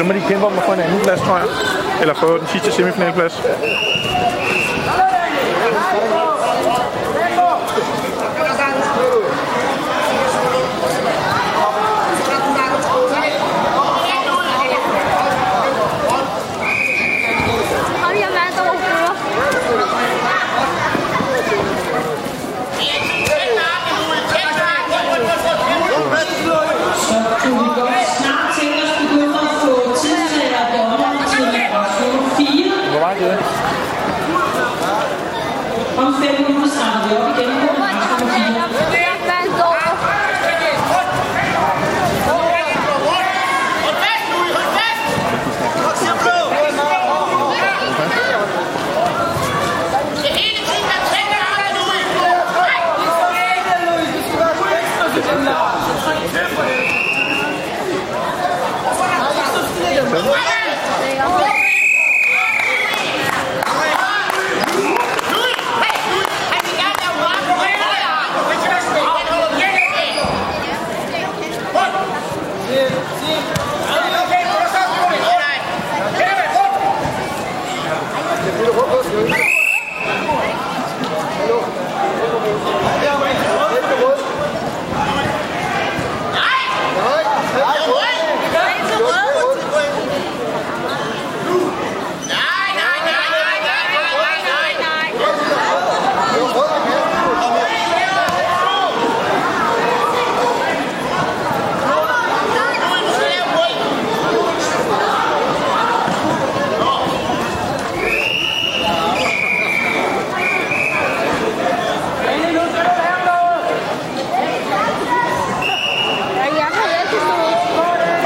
så må de kæmpe om at få en anden plads, tror jeg. Eller få den sidste semifinalplads. Om fem minutter starter vi op igen på ret nummer 4. No.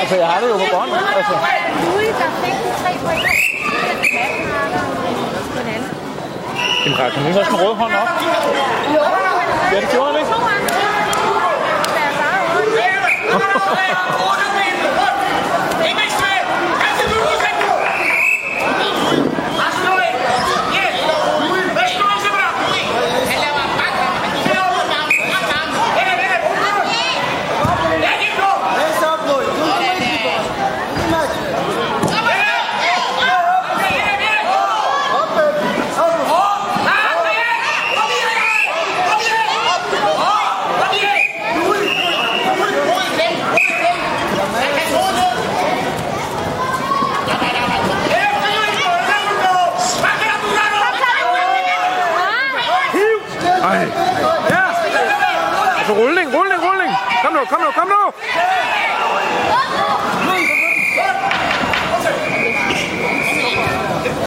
Altså, jeg har det jo på bånd. Altså. Louis, der Jamen, rækker hun også en rød hånd op? Ej. Ja! Altså rulling, rulling, rulling! kom nu, kom nu! Kom nu!